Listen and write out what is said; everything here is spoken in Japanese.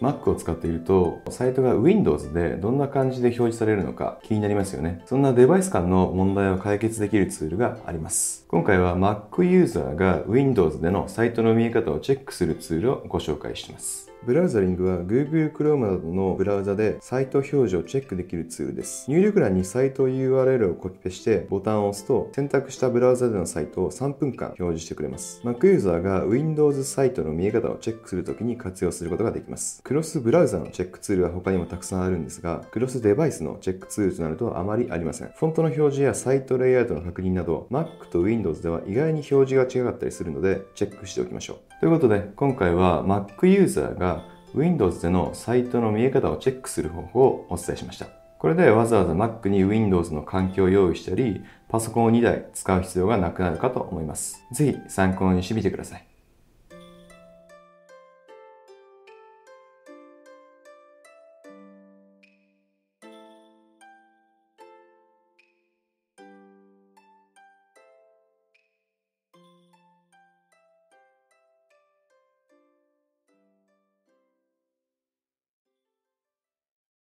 Mac を使っていると、サイトが Windows でどんな感じで表示されるのか気になりますよね。そんなデバイス間の問題を解決できるツールがあります。今回は Mac ユーザーが Windows でのサイトの見え方をチェックするツールをご紹介します。ブラウザリングは Google Chrome などのブラウザでサイト表示をチェックできるツールです。入力欄にサイト URL をコピペしてボタンを押すと選択したブラウザでのサイトを3分間表示してくれます。Mac ユーザーが Windows サイトの見え方をチェックするときに活用することができます。クロスブラウザのチェックツールは他にもたくさんあるんですが、クロスデバイスのチェックツールとなるとあまりありません。フォントの表示やサイトレイアウトの確認など、Mac と Windows では意外に表示が違かったりするので、チェックしておきましょう。ということで、今回は Mac ユーザーが Windows でのサイトの見え方をチェックする方法をお伝えしました。これでわざわざ Mac に Windows の環境を用意したり、パソコンを2台使う必要がなくなるかと思います。ぜひ参考にしてみてください。